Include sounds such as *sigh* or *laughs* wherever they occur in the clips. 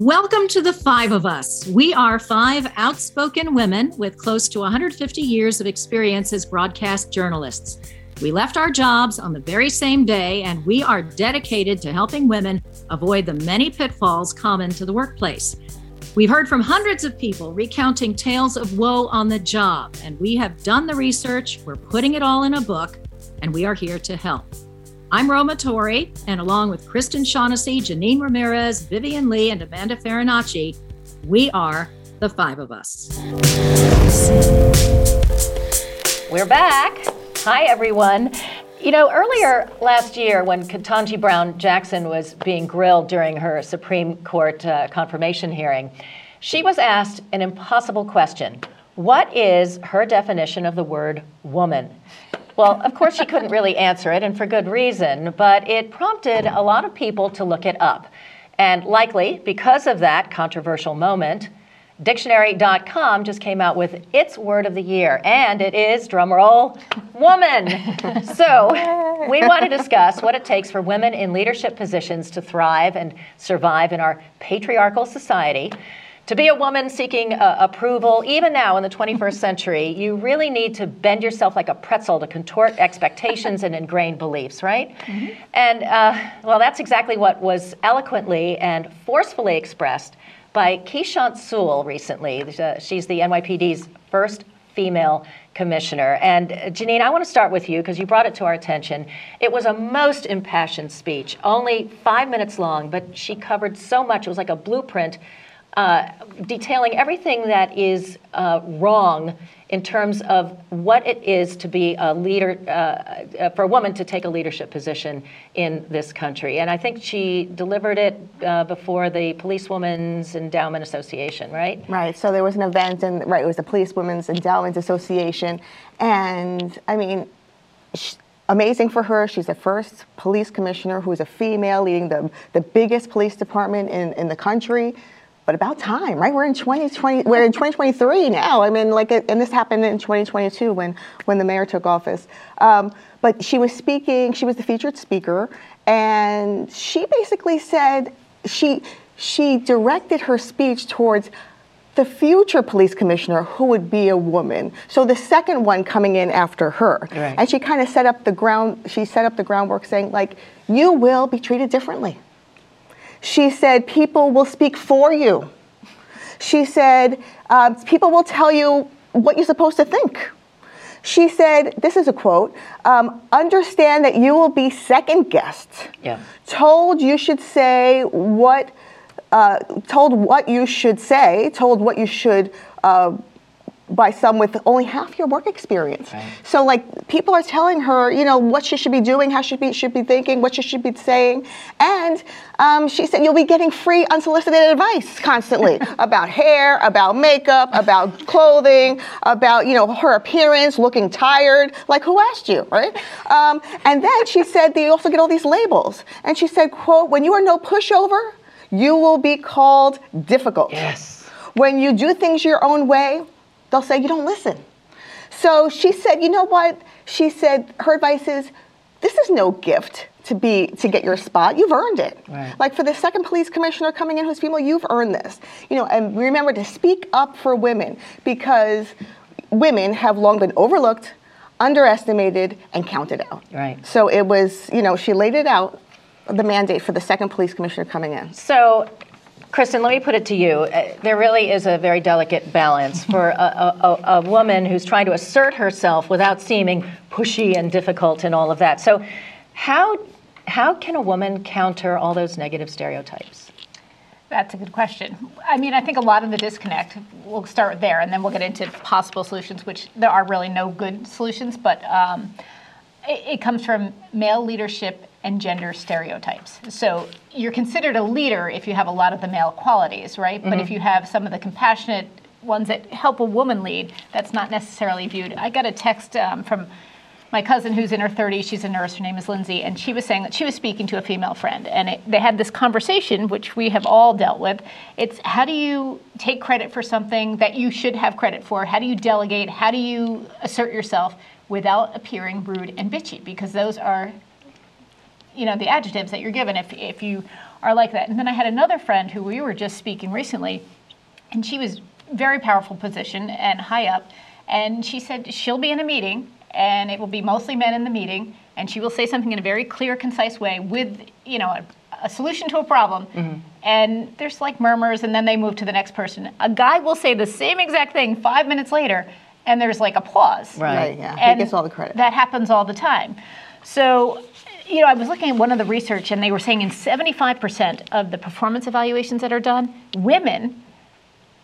Welcome to the five of us. We are five outspoken women with close to 150 years of experience as broadcast journalists. We left our jobs on the very same day, and we are dedicated to helping women avoid the many pitfalls common to the workplace. We've heard from hundreds of people recounting tales of woe on the job, and we have done the research. We're putting it all in a book, and we are here to help. I'm Roma Torre, and along with Kristen Shaughnessy, Janine Ramirez, Vivian Lee, and Amanda Farinacci, we are the five of us. We're back. Hi, everyone. You know, earlier last year, when Ketanji Brown Jackson was being grilled during her Supreme Court uh, confirmation hearing, she was asked an impossible question What is her definition of the word woman? Well, of course, she couldn't really answer it, and for good reason, but it prompted a lot of people to look it up. And likely, because of that controversial moment, Dictionary.com just came out with its word of the year, and it is, drumroll, woman. so, we want to discuss what it takes for women in leadership positions to thrive and survive in our patriarchal society. To be a woman seeking uh, approval, even now in the 21st *laughs* century, you really need to bend yourself like a pretzel to contort expectations and ingrained beliefs, right? Mm-hmm. And uh, well, that's exactly what was eloquently and forcefully expressed by Keechant Sewell recently. Uh, she's the NYPD's first female commissioner. And uh, Janine, I want to start with you because you brought it to our attention. It was a most impassioned speech, only five minutes long, but she covered so much. It was like a blueprint uh, detailing everything that is uh, wrong in terms of what it is to be a leader, uh, uh, for a woman to take a leadership position in this country. And I think she delivered it uh, before the Police Women's Endowment Association, right? Right. So there was an event, and right, it was the Police Women's Endowment Association. And I mean, she, amazing for her. She's the first police commissioner who is a female leading the, the biggest police department in, in the country but about time, right? We're in 2020, we're in 2023 now. I mean, like, and this happened in 2022 when, when the mayor took office. Um, but she was speaking, she was the featured speaker, and she basically said, she, she directed her speech towards the future police commissioner who would be a woman. So the second one coming in after her. Right. And she kind of set up the ground, she set up the groundwork saying, like, you will be treated differently. She said, People will speak for you. She said, uh, People will tell you what you're supposed to think. She said, This is a quote um, understand that you will be second guessed, yeah. told you should say what. Uh, told what you should say, told what you should uh, by some with only half your work experience. Right. So like people are telling her, you know, what she should be doing, how she should be, should be thinking, what she should be saying, and um, she said you'll be getting free unsolicited advice constantly *laughs* about hair, about makeup, about clothing, about you know her appearance, looking tired. Like who asked you, right? Um, and then she said they also get all these labels, and she said, "quote When you are no pushover, you will be called difficult." Yes. When you do things your own way, they'll say you don't listen. So she said, you know what? She said her advice is, this is no gift to be to get your spot. You've earned it. Right. Like for the second police commissioner coming in who's female, you've earned this. You know, and remember to speak up for women because women have long been overlooked, underestimated, and counted out. Right. So it was, you know, she laid it out the mandate for the second police commissioner coming in. So Kristen, let me put it to you. Uh, there really is a very delicate balance for a, a, a, woman who's trying to assert herself without seeming pushy and difficult and all of that. So, how, how can a woman counter all those negative stereotypes? That's a good question. I mean, I think a lot of the disconnect, we'll start there and then we'll get into possible solutions, which there are really no good solutions, but um, it, it comes from male leadership and gender stereotypes. So you're considered a leader if you have a lot of the male qualities, right? Mm-hmm. But if mm-hmm. you have some of the compassionate ones that help a woman lead, that's not necessarily viewed. I got a text um, from my cousin who's in her 30s, she's a nurse, her name is Lindsay, and she was saying that she was speaking to a female friend. And it, they had this conversation, which we have all dealt with. It's how do you take credit for something that you should have credit for? How do you delegate? How do you assert yourself without appearing rude and bitchy? Because those are you know the adjectives that you're given if, if you are like that. And then I had another friend who we were just speaking recently, and she was very powerful position and high up, and she said she'll be in a meeting and it will be mostly men in the meeting, and she will say something in a very clear, concise way with, you know, a, a solution to a problem. Mm-hmm. And there's like murmurs, and then they move to the next person. A guy will say the same exact thing five minutes later, and there's like applause. Right. right yeah. And he gets all the credit. That happens all the time. So, you know, I was looking at one of the research, and they were saying in 75% of the performance evaluations that are done, women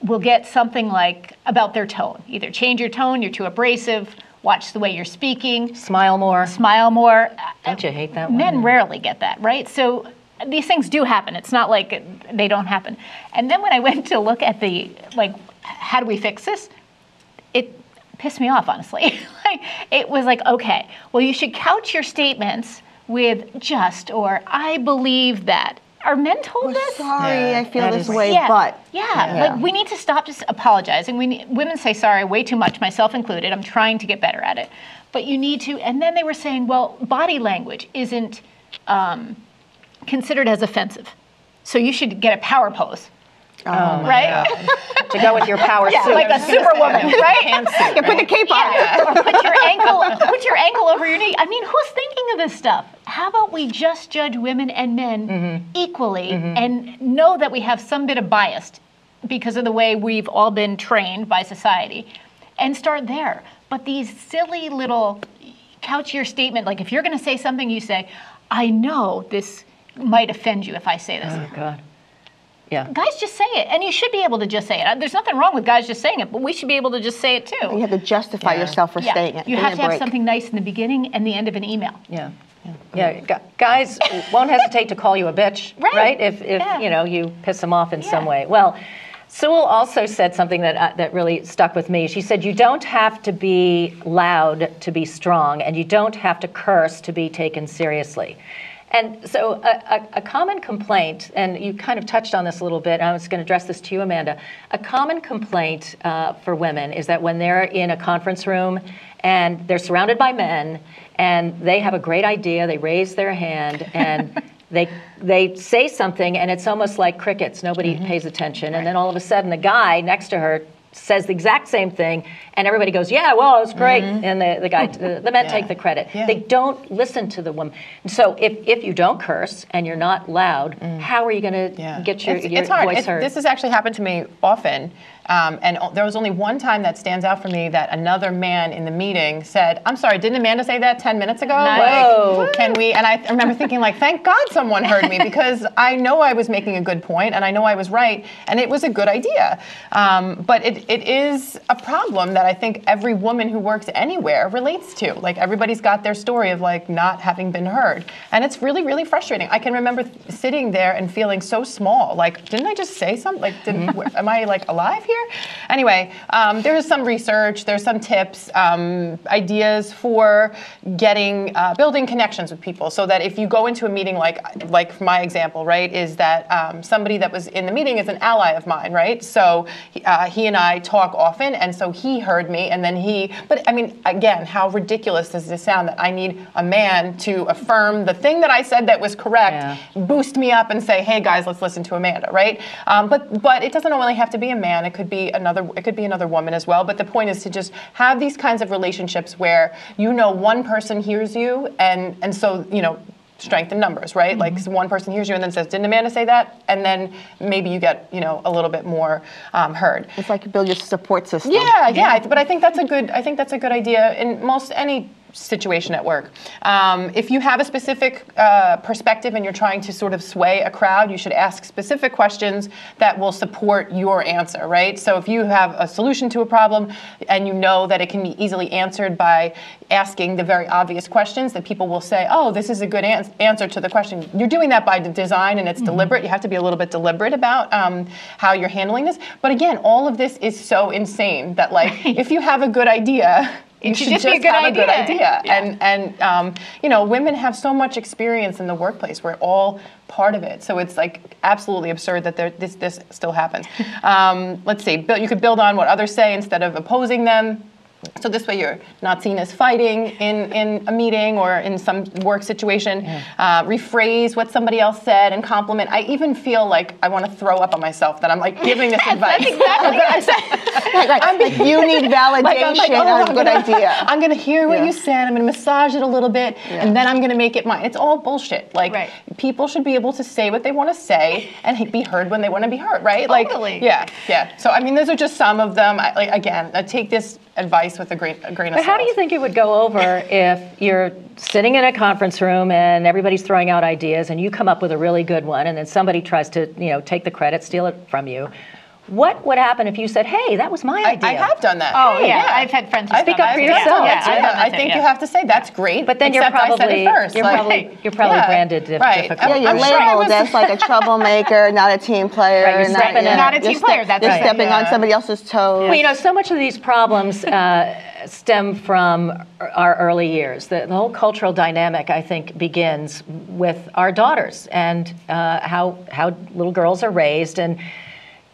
will get something like about their tone. Either change your tone, you're too abrasive, watch the way you're speaking, smile more, smile more. Don't you hate that? Men one? rarely get that, right? So these things do happen. It's not like they don't happen. And then when I went to look at the like, how do we fix this? It pissed me off, honestly. *laughs* like, it was like, okay, well, you should couch your statements with just or I believe that are men told We're this? Sorry, yeah. I feel this way, yeah. but yeah. yeah. like we need to stop just apologizing. We need, women say sorry way too much, myself included. I'm trying to get better at it, but you need to. And then they were saying, well, body language isn't um, considered as offensive, so you should get a power pose. Oh, right? *laughs* to go with your power yeah, suit. like a *laughs* superwoman, right? Pantsuit, yeah, put the cape on. Yeah. or put your ankle put your ankle over your knee. I mean, who's thinking of this stuff? How about we just judge women and men mm-hmm. equally mm-hmm. and know that we have some bit of bias because of the way we've all been trained by society and start there. But these silly little couch your statement like if you're going to say something you say, "I know this might offend you if I say this." Oh god. Yeah. Guys just say it, and you should be able to just say it. There's nothing wrong with guys just saying it, but we should be able to just say it too. You have to justify yeah. yourself for yeah. saying it. You have to have something nice in the beginning and the end of an email. Yeah. Yeah, yeah. guys won't hesitate to call you a bitch, right? right? If, if yeah. you know you piss them off in some way. Well, Sewell also said something that uh, that really stuck with me. She said, "You don't have to be loud to be strong, and you don't have to curse to be taken seriously." And so, a, a, a, common complaint, and you kind of touched on this a little bit, I was going to address this to you, Amanda. A common complaint uh, for women is that when they're in a conference room and they're surrounded by men and they have a great idea, they raise their hand, and *laughs* they they say something, and it's almost like crickets. Nobody mm-hmm. pays attention, right. and then all of a sudden, the guy next to her says the exact same thing, and everybody goes, "Yeah, well, it was great," mm-hmm. and the, the guy, the, the men yeah. take the credit. Yeah. They don't listen to the woman. So if, if you don't curse and you're not loud, mm. how are you going to yeah. get your, it's, your it's voice it's, heard? This has actually happened to me often. Um, and there was only one time that stands out for me that another man in the meeting said, "I'm sorry, didn't Amanda say that 10 minutes ago? Like, can we?" And I remember thinking, like, "Thank God someone heard me because I know I was making a good point and I know I was right and it was a good idea." Um, but it, it is a problem that I think every woman who works anywhere relates to. Like everybody's got their story of like not having been heard, and it's really, really frustrating. I can remember sitting there and feeling so small. Like, didn't I just say something? Like, didn't, mm-hmm. am I like alive here? Here. Anyway, um, there is some research, there's some tips, um, ideas for getting, uh, building connections with people so that if you go into a meeting like, like my example, right, is that um, somebody that was in the meeting is an ally of mine, right? So uh, he and I talk often, and so he heard me, and then he, but I mean, again, how ridiculous does this sound that I need a man to affirm the thing that I said that was correct, yeah. boost me up and say, hey guys, let's listen to Amanda, right? Um, but, but it doesn't only have to be a man, it could be another it could be another woman as well but the point is to just have these kinds of relationships where you know one person hears you and and so you know strength in numbers, right? Mm-hmm. Like one person hears you and then says, "Didn't Amanda say that?" And then maybe you get you know a little bit more um, heard. It's like you build your support system. Yeah, yeah. But I think that's a good. I think that's a good idea in most any situation at work. Um, if you have a specific uh, perspective and you're trying to sort of sway a crowd, you should ask specific questions that will support your answer, right? So if you have a solution to a problem and you know that it can be easily answered by asking the very obvious questions, that people will say, oh, this is a good an- answer to the question. You're doing that by design and it's mm-hmm. deliberate. You have to be a little bit deliberate about um, how you're handling this. But again, all of this is so insane that, like, *laughs* if you have a good idea, you should, just, just have idea. a good idea. Yeah. And and um, you know, women have so much experience in the workplace. We're all part of it. So it's like absolutely absurd that there, this this still happens. *laughs* um, let's see. You could build on what others say instead of opposing them So this way you're not seen as fighting in, in a meeting or in some work situation. Uh, rephrase what somebody else said and compliment. I even feel like I want to throw up on myself that I'm like giving this *laughs* advice. That's exactly what I'm saying. *laughs* Right, right. Like, you need validation *laughs* Like, I'm like, oh, a good gonna, idea. I'm gonna hear what Yeah. you said. I'm gonna massage it a little bit, and then I'm gonna make it mine. It's all bullshit. Like Right. people should be able to say what they want to say and be heard when they want to be heard. Right? Totally. Like yeah, yeah. So I mean, those are just some of them. I, like again, I take this advice with a grain, a grain of But salt. how do you think it would go over *laughs* if you're sitting in a conference room and everybody's throwing out ideas and you come up with a really good one and then somebody tries to, you know, take the credit, steal it from you? What would happen if you said, "Hey, that was my idea"? I have done that. Oh, yeah. I've had friends who I've- Speak up for yourself. that, Yeah, too. I've done that I too, think yeah. you have to say that's great. But then you're except I said probably it first. you're like- probably *laughs* you're probably Yeah, branded dif- right. difficult. Yeah, you're I'm sure labeled was- as like a *laughs* troublemaker, not a team player. Right, you're not, stepping in- Not a you're team player, that's You're right. stepping on somebody else's toes. Well, you know, so much of these problems uh, stem from our early years. The, the whole cultural dynamic, I think, begins with our daughters and uh, how how little girls are raised. And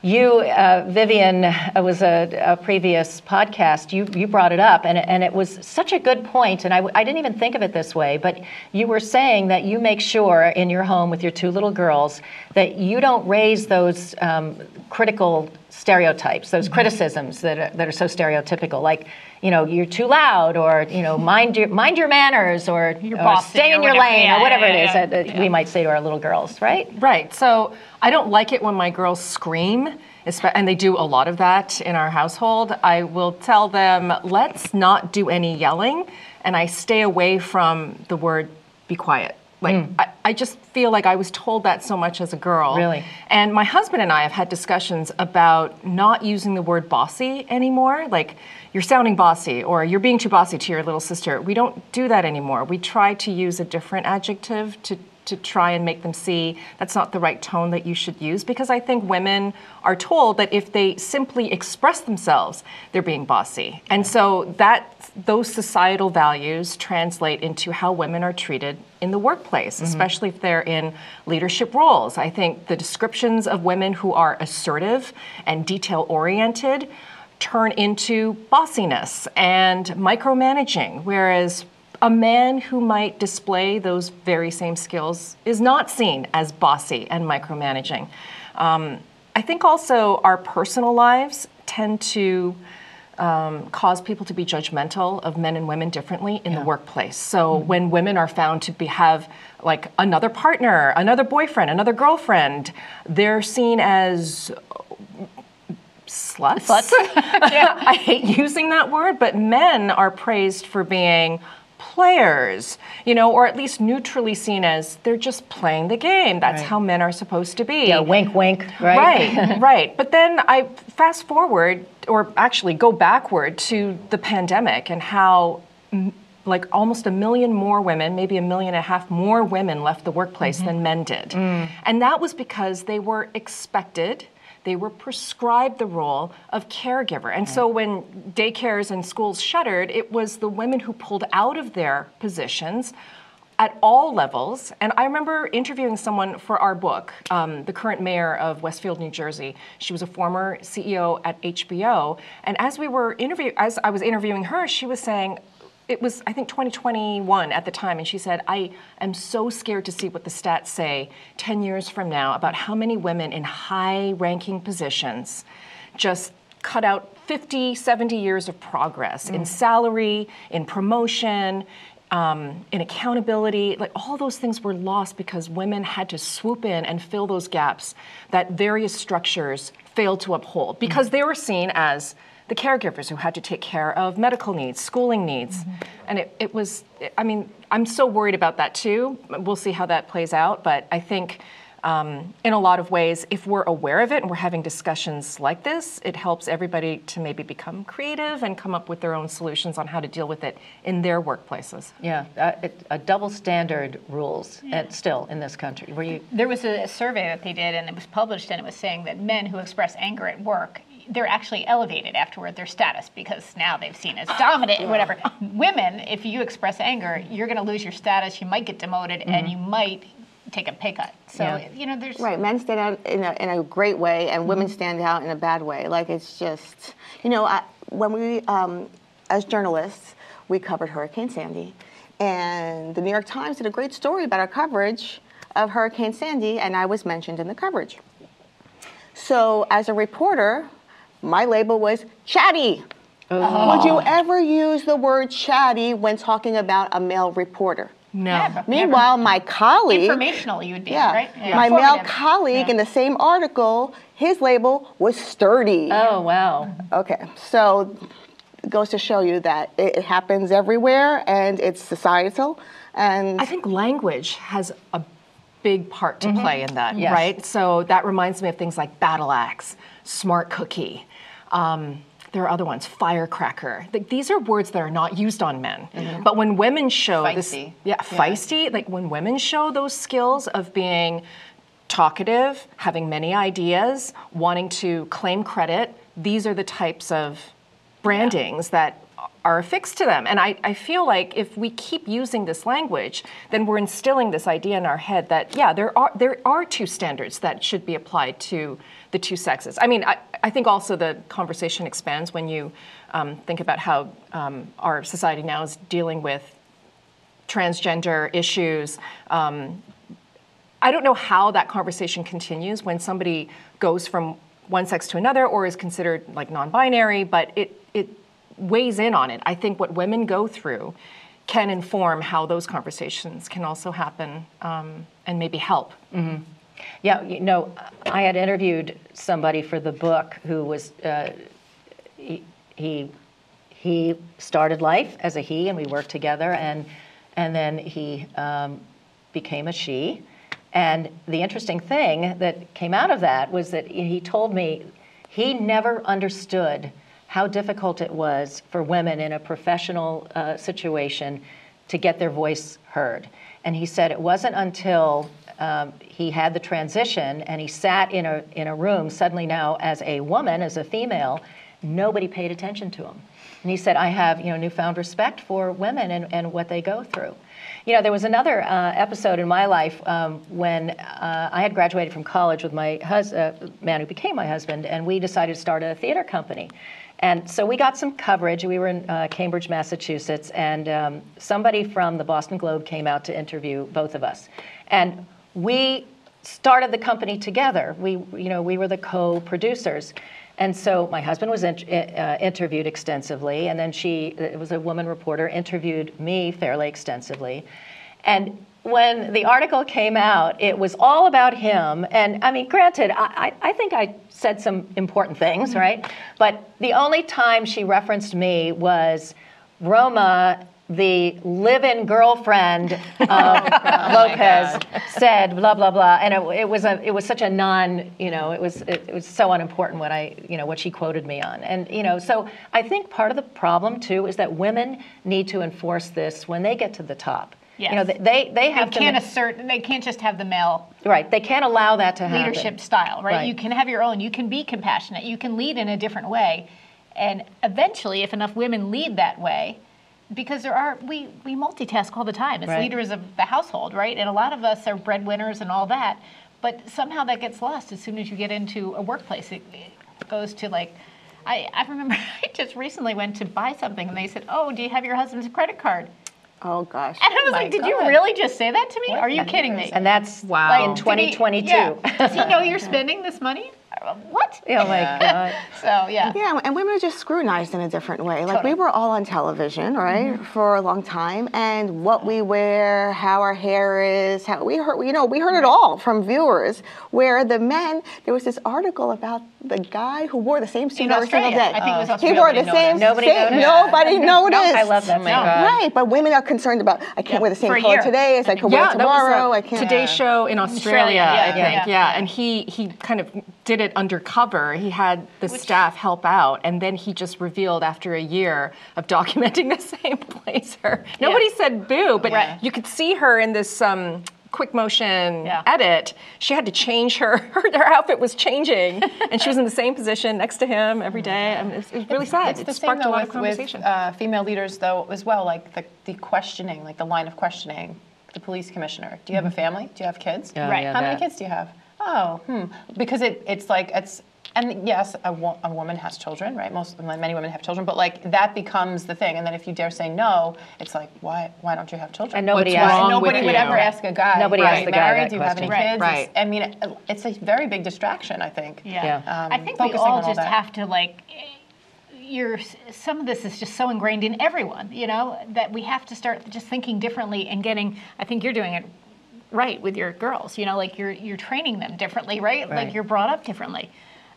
you, uh, Vivian, uh, was a, a previous podcast. You you brought it up, and and it was such a good point. And I didn't even think of it this way, but you were saying that you make sure in your home with your two little girls that you don't raise those um, critical stereotypes, those mm-hmm. criticisms that are, that are so stereotypical, like you know you're too loud, or you know mind your mind your manners, or, or stay or in your whatever. lane, Yeah, or whatever yeah, it is yeah. that, that we might say to our little girls, right? Right. So I don't like it when my girls scream, and they do a lot of that in our household. I will tell them, let's not do any yelling, and I stay away from the word be quiet. Like, hmm. I, I just feel like I was told that so much as a girl. Really? And my husband and I have had discussions about not using the word bossy anymore. Like, you're sounding bossy, or you're being too bossy to your little sister. We don't do that anymore. We try to use a different adjective to to try and make them see that's not the right tone that you should use because I think women are told that if they simply express themselves, they're being bossy. And so that those societal values translate into how women are treated in the workplace, mm-hmm. especially if they're in leadership roles. I think the descriptions of women who are assertive and detail oriented turn into bossiness and micromanaging, whereas a man who might display those very same skills is not seen as bossy and micromanaging. Um, I think also our personal lives tend to um, cause people to be judgmental of men and women differently in the workplace. So when women are found to be have like another partner, another boyfriend, another girlfriend, they're seen as sluts. *laughs* I hate using that word, but men are praised for being players, you know, or at least neutrally seen as they're just playing the game. That's how men are supposed to be. Yeah, wink, wink, right? Right, *laughs* right. But then I fast forward, or actually go backward to the pandemic and how. mm, Like almost a million more women, maybe a million and a half more women left the workplace than men did. And that was because they were expected, they were prescribed the role of caregiver. And so when daycares and schools shuttered, it was the women who pulled out of their positions at all levels. And I remember interviewing someone for our book, um, the current mayor of Westfield, New Jersey. She was a former CEO at HBO. And as we were interview, as I was interviewing her, she was saying, it was I think 2021 at the time, and she said, "I am so scared to see what the stats say 10 years from now about how many women in high-ranking positions just cut out 50, 70 years of progress in salary, in promotion, um, in accountability. Like all those things were lost because women had to swoop in and fill those gaps that various structures failed to uphold because they were seen as the caregivers who had to take care of medical needs, schooling needs. And it, it was, I mean, I'm so worried about that too. We'll see how that plays out. But I think um, in a lot of ways, if we're aware of it and we're having discussions like this, it helps everybody to maybe become creative and come up with their own solutions on how to deal with it in their workplaces. Yeah, uh, it, a double standard rules and still in this country. Where you There was a survey that they did, and it was published, and it was saying that men who express anger at work, they're actually elevated afterward their status because now they've seen as dominant and whatever. Women, if you express anger, you're going to lose your status. You might get demoted, and you might take a pay cut. So Yeah. you know, there's Right, men stand out in a, in a great way, and women stand out in a bad way. Like it's just, you know, I, when we, um, as journalists, we covered Hurricane Sandy. And the New York Times did a great story about our coverage of Hurricane Sandy, and I was mentioned in the coverage. So, as a reporter, my label was chatty. Oh. Would you ever use the word chatty when talking about a male reporter? No. Never. Meanwhile, my colleague, Informational, you would be, yeah, right? my male Informative. colleague in the same article, his label was sturdy. Oh, wow. Okay, so it goes to show you that it, it happens everywhere and it's societal. And I think language has a big part to mm-hmm. play in that, Yes. right? So that reminds me of things like battle axe, smart cookie. Um, there are other ones, firecracker. Like, these are words that are not used on men. But when women show this, Feisty. yeah, feisty, like when women show those skills of being talkative, having many ideas, wanting to claim credit, these are the types of brandings that are affixed to them. And I, I feel like if we keep using this language, then we're instilling this idea in our head that, yeah, there are, there are two standards that should be applied to the two sexes. I mean, I, I think also the conversation expands when you um, think about how um, our society now is dealing with transgender issues. Um, I don't know how that conversation continues when somebody goes from one sex to another or is considered like non-binary, but it it weighs in on it. I think what women go through can inform how those conversations can also happen um, and maybe help. Yeah, you know, I had interviewed somebody for the book who was uh, he, he he started life as a he, and we worked together, and and then he um, became a she. And the interesting thing that came out of that was that he told me he never understood how difficult it was for women in a professional uh, situation to get their voice heard. And he said it wasn't until um, he had the transition and he sat in a, in a room suddenly now as a woman, as a female, nobody paid attention to him. And he said, I have you know, newfound respect for women and, and what they go through. You know, there was another uh, episode in my life um, when uh, I had graduated from college with my hus- uh, man who became my husband, and we decided to start a theater company. And so we got some coverage. We were in uh, Cambridge, Massachusetts, and um, somebody from the Boston Globe came out to interview both of us. And we started the company together. We, you know, we were the co-producers. And so my husband was in, uh, interviewed extensively, and then she, it was a woman reporter, interviewed me fairly extensively. And when the article came out, it was all about him. And I mean, granted, I, I I think I said some important things, right? But the only time she referenced me was Roma, the live-in girlfriend of *laughs* oh Lopez, said blah blah blah, and it, it was a it was such a non you know it was it, it was so unimportant what I you know what she quoted me on, and you know so I think part of the problem too is that women need to enforce this when they get to the top. You know they they They have to can't ma- assert. They can't just have the male right they can't allow that to happen. leadership style, right? Right. You can have your own. You can be compassionate. You can lead in a different way, and eventually, if enough women lead that way, because there are we we multitask all the time as Right. leaders of the household, right? And a lot of us are breadwinners and all that, but somehow that gets lost as soon as you get into a workplace. It, it goes to like. I, I remember *laughs* I just recently went to buy something and they said, "Oh, do you have your husband's credit card?" oh gosh. And I was oh my like, "Did you really just say that to me? Are you kidding me?" And that's Wow. in Did he- 2022. yeah. Does he know you're *laughs* spending this money? What? Oh my God. *laughs* So yeah. Yeah, and women are just scrutinized in a different way. Like we were all on television, right, mm-hmm. for a long time, and what we wear, how our hair is, how we heard, you know, we heard it all from viewers. Where the men, there was this article about the guy who wore the same suit In every single day. I think it was he Australia. wore the Nobody same. noticed. Nobody same- noticed. Nobody noticed. I love that. Oh my Right, but women are concerned about I can't wear the same for color today as I could wear yeah, that was tomorrow. a I can't. Today Show in Australia, Australia, I yeah, think. yeah, Yeah, yeah. and he he kind of did it undercover. He had the staff help out, and then he just revealed after a year of documenting *laughs* the same blazer. Nobody said boo, but Right. you could see her in this. Um, quick motion Yeah. edit she had to change her, *laughs* her her outfit was changing and she was in the same position next to him every day I mean, it, was, it was really sad It's it the same sparked a lot with, of conversation with uh, female leaders though as well, like the, the questioning, like the line of questioning. The police commissioner. Do you have a family? Do you have kids? Oh, Right. yeah, How many kids do you have? Oh, hmm. Because it, it's like it's and yes, a, wo- a woman has children, right? Most many women have children, but like that becomes the thing. And then if you dare say no, it's like why why don't you have children? And nobody What's asks- nobody with would you? ever ask a guy. Nobody "Are asks you the guy married? that Do you have any kids? Right. It's- I mean, it's a very big distraction. I think. Yeah. Yeah. I think we all on all just that. have to like. You're, some of this is just so ingrained in everyone, you know, that we have to start just thinking differently and getting. I think you're doing it right with your girls. You know, like you're you're training them differently, right? Right. Like you're brought up differently.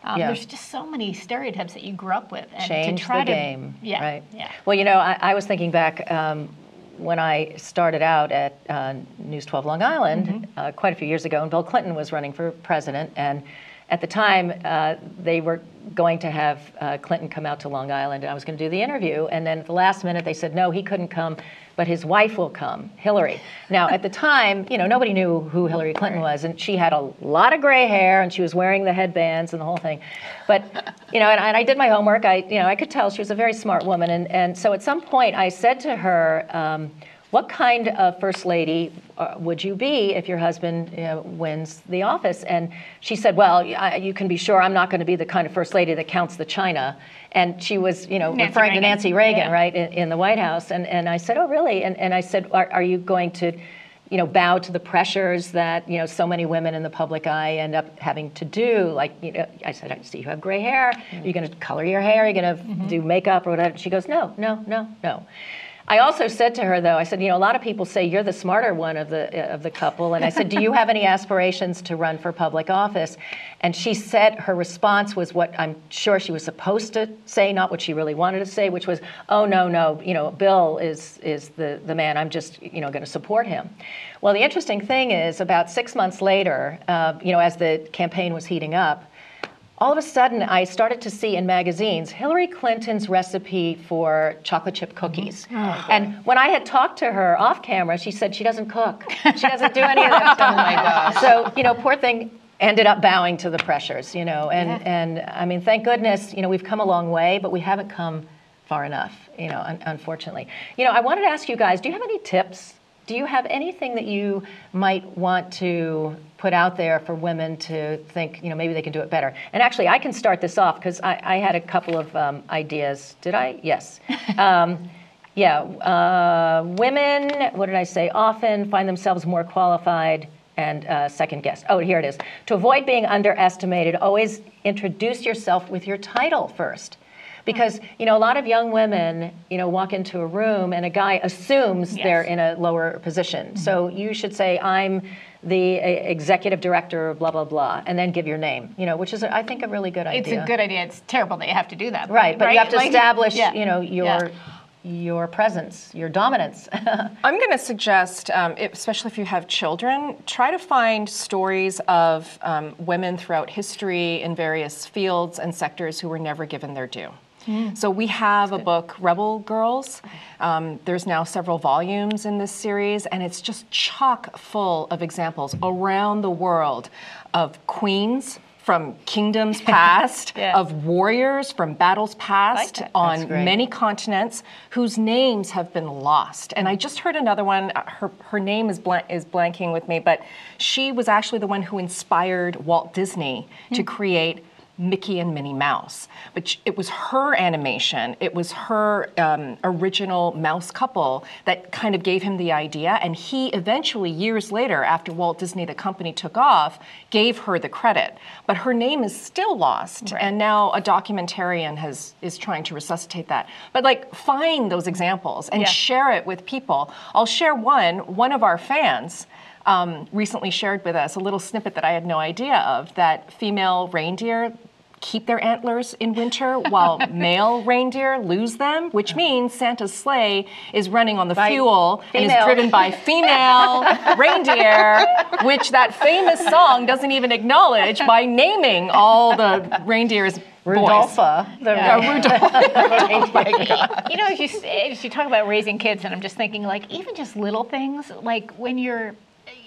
Um, Yeah. There's just so many stereotypes that you grew up with, and change to try the to game. yeah, Right. yeah. Well, you know, I, I was thinking back um, when I started out at uh, News 12 Long Island Mm-hmm. uh, quite a few years ago, and Bill Clinton was running for president, and at the time uh, they were going to have uh, Clinton come out to Long Island, and I was going to do the interview, and then at the last minute they said no, he couldn't come. But his wife will come, Hillary. Now, at the time, you know, nobody knew who Hillary Clinton was, and she had a lot of gray hair, and she was wearing the headbands and the whole thing. But, you know, and, and I did my homework. I, you know, I could tell she was a very smart woman, and, and so at some point I said to her, um, "What kind of first lady uh, would you be if your husband you know, wins the office?" And she said, "Well, I, you can be sure I'm not going to be the kind of first lady that counts the china." And she was, you know, Nancy referring to Nancy Reagan, Yeah. right, in, in the White House. And, and I said, "Oh, really?" And, and I said, are, "Are you going to?" you know, bow to the pressures that you know so many women in the public eye end up having to do. Like, you know, I said, I see you have gray hair. Are you going to color your hair? Are you going to do makeup or whatever? She goes, no, no, no, no. I also said to her, though, I said, you know, a lot of people say you're the smarter one of the of the couple, and I said, do you have any aspirations to run for public office? And she said her response was what I'm sure she was supposed to say, not what she really wanted to say, which was, oh no, no, you know, Bill is is the the man. I'm just you know going to support him. Well, the interesting thing is, about six months later, uh, you know, as the campaign was heating up all of a sudden I started to see in magazines Hillary Clinton's recipe for chocolate chip cookies. Mm-hmm. Oh, and when I had talked to her off camera, she said she doesn't cook. She doesn't do any of that stuff. *laughs* oh my gosh. So, you know, poor thing ended up bowing to the pressures, you know. And and I mean, thank goodness, you know, we've come a long way, but we haven't come far enough, you know, un- unfortunately. You know, I wanted to ask you guys, do you have any tips? Do you have anything that you might want to put out there for women to think, you know, maybe they can do it better? And actually, I can start this off because I, I had a couple of um, ideas. Did I? Yes. *laughs* Um, yeah. Uh, women, what did I say? Often find themselves more qualified and uh, second guess. Oh, here it is. To avoid being underestimated, always introduce yourself with your title first. Because you know a lot of young women, you know, walk into a room and a guy assumes Yes. they're in a lower position. So you should say, "I'm the uh, executive director of blah blah blah," and then give your name. You know, which is I think a really good idea It's a good idea. It's terrible that you have to do that. right, but you have to Like- establish, yeah. you know, your Yeah. your presence, your dominance. *laughs* I'm going to suggest, um, especially if you have children, try to find stories of um, women throughout history in various fields and sectors who were never given their due. So we have a book, Rebel Girls. Um, there's now several volumes in this series, and it's just chock full of examples around the world of queens from kingdoms *laughs* past, Yeah. of warriors from battles past that. on many continents whose names have been lost. And I just heard another one. uh, Her her name is blank, is blanking with me, but she was actually the one who inspired Walt Disney to create. Mickey and Minnie Mouse, but it was her animation. It was her um, original mouse couple that kind of gave him the idea, and he eventually, years later, after Walt Disney, the company, took off, gave her the credit. But her name is still lost, and now a documentarian has is trying to resuscitate that. But like, find those examples and Yeah. share it with people. I'll share one. One of our fans um, recently shared with us a little snippet that I had no idea of that female reindeer keep their antlers in winter *laughs* while male reindeer lose them, which means Santa's sleigh is running on the By fuel and is driven by female *laughs* reindeer, which that famous song doesn't even acknowledge by naming all the reindeers. Rudolpha, the Uh, *laughs* Rudolph. you know, as you, as you talk about raising kids, and I'm just thinking, like, even just little things, like when you're,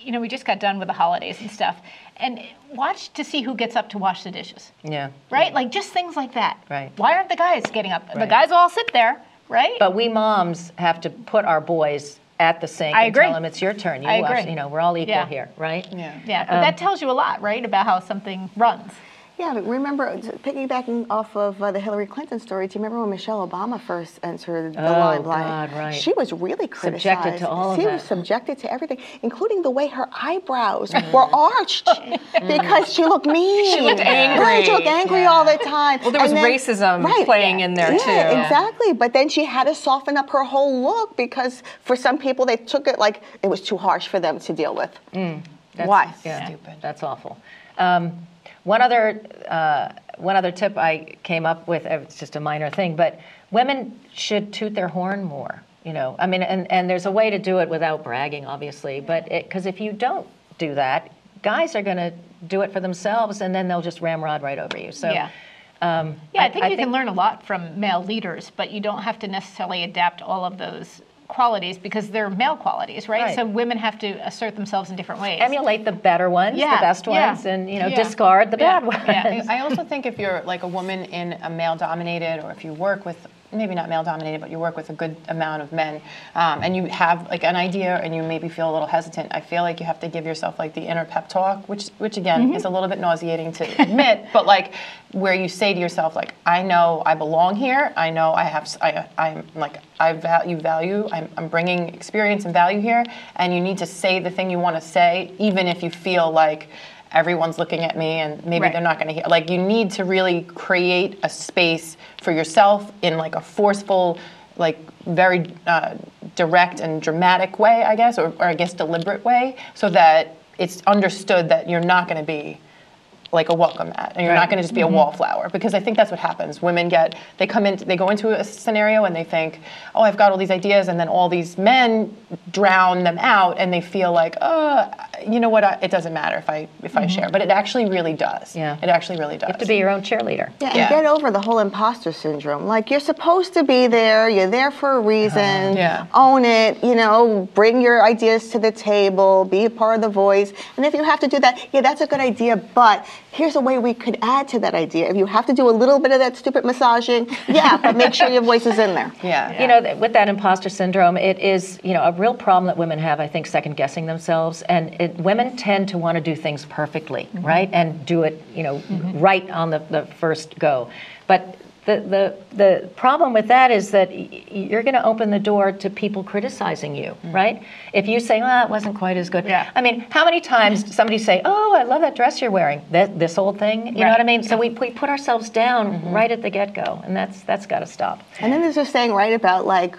you know, we just got done with the holidays and stuff, and watch to see who gets up to wash the dishes, yeah. right? Like, just things like that. Right. Why aren't the guys getting up? The guys will all sit there, right? But we moms have to put our boys at the sink I and agree. tell them it's your turn. You I wash. agree. You know, we're all equal Yeah. here, right? Yeah. yeah, but Um, that tells you a lot, right, about how something runs. Yeah, remember, piggybacking off of uh, the Hillary Clinton story, do you remember when Michelle Obama first entered the Oh, limelight? God, right. She was really criticized. Subjected to all of she was subjected to everything, including the way her eyebrows Mm. were arched *laughs* because she looked mean. She looked angry. Right, she looked angry all the time. Well, there was then- racism playing in there, yeah, too. exactly. But then she had to soften up her whole look because for some people they took it like it was too harsh for them to deal with. That's- Why? Yeah, Stupid. That's awful. Um, one other uh, one other tip I came up with. uh, It's just a minor thing, but women should toot their horn more. You know, I mean, and, and there's a way to do it without bragging, obviously. But because if you don't do that, guys are going to do it for themselves, and then they'll just ramrod right over you. So. Yeah. Um, Yeah, I, think you can learn a lot from male leaders, but you don't have to necessarily adapt all of those qualities because they're male qualities, right? Right. So women have to assert themselves in different ways. emulate the better ones, Yeah, the best yeah, ones, and you know, yeah. discard the Yeah, bad ones. yeah. I also think if you're like a woman in a male dominated, or if you work with maybe not male dominated, but you work with a good amount of men, um, and you have like an idea and you maybe feel a little hesitant, I feel like you have to give yourself like the inner pep talk, which which again is a little bit nauseating to admit, *laughs* but like where you say to yourself like, I know I belong here, I know I have, I'm like I value value, I'm, I'm bringing experience and value here, and you need to say the thing you want to say, even if you feel like everyone's looking at me and maybe Right. they're not going to hear like you need to really create a space for yourself in like a forceful like very uh, direct and dramatic way i guess or, or i guess deliberate way so that it's understood that you're not going to be like a welcome mat and you're not going to just be a mm-hmm. wallflower because i think that's what happens women get they come in they go into a scenario and they think oh i've got all these ideas and then all these men drown them out and they feel like oh you know what I, it doesn't matter if i if i mm-hmm. share but it actually really does Yeah. it actually really does You have to be your own cheerleader. Yeah, and Yeah. get over the whole imposter syndrome. Like you're supposed to be there. You're there for a reason. Uh-huh. Yeah. Own it. You know, bring your ideas to the table. Be a part of the voice. And if you have to do that, yeah, that's a good idea. But here's a way we could add to that idea. If you have to do a little bit of that stupid massaging, yeah, but make sure your voice is in there. *laughs* yeah You know, with that imposter syndrome, it is, you know, a real problem that women have, I think, second guessing themselves. And it, women tend to want to do things perfectly, mm-hmm. right? And do it, you know, mm-hmm. right on the, the first go. But the, the, the problem with that is that y- y- you're going to open the door to people criticizing you, mm-hmm. right? If you say, well, it wasn't quite as good. Yeah. I mean, how many times does *laughs* somebody say, oh, I love that dress you're wearing, that, this old thing? You know what I mean? So we, we put ourselves down mm-hmm. right at the get go, and that's, that's got to stop. And then there's this saying, right, about like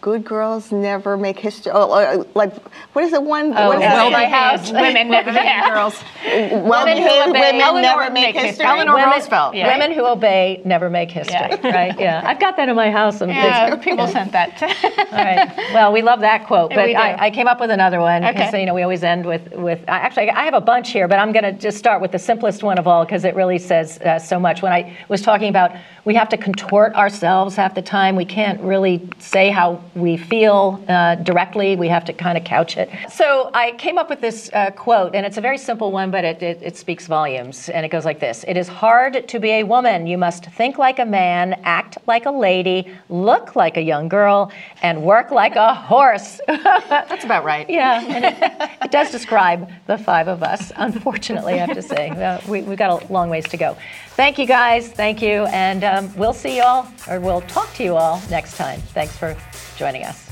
good girls never make history. Oh, like, what is it? One. Oh, what is well, it? my house. *laughs* women never yeah. girls. Well-behaved obey- women Eleanor never make make history. history. Eleanor women, Roosevelt. Yeah. women who obey never make history, Yeah. *laughs* right? Yeah, I've got that in my house. And Yeah, it's- *laughs* people sent that. all right. Well, we love that quote, but I, I came up with another one because Okay. you know we always end with with. Actually, I have a bunch here, but I'm going to just start with the simplest one of all because it really says uh, so much. When I was talking about we have to contort ourselves half the time, we can't really say how we feel uh, directly. We have to kind of couch it. So I came up with this uh, quote, and it's a very simple one, but it, it, it speaks volumes. And it goes like this: It is hard to be a woman. You must think like a man, act like a lady, look like a young girl, and work like a horse. *laughs* That's about right. Yeah, and it, it does describe the five of us, unfortunately, I have to say. Uh, we, we've got a long ways to go. Thank you, guys. Thank you. And um, we'll see you all, or we'll talk to you all next time. Thanks for joining us.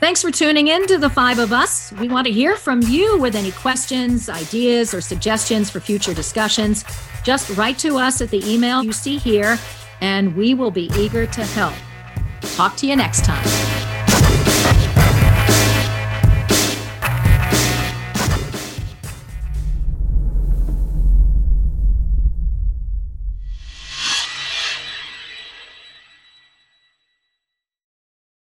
Thanks for tuning in to the five of us. We want to hear from you with any questions, ideas, or suggestions for future discussions. Just write to us at the email you see here, and we will be eager to help. Talk to you next time.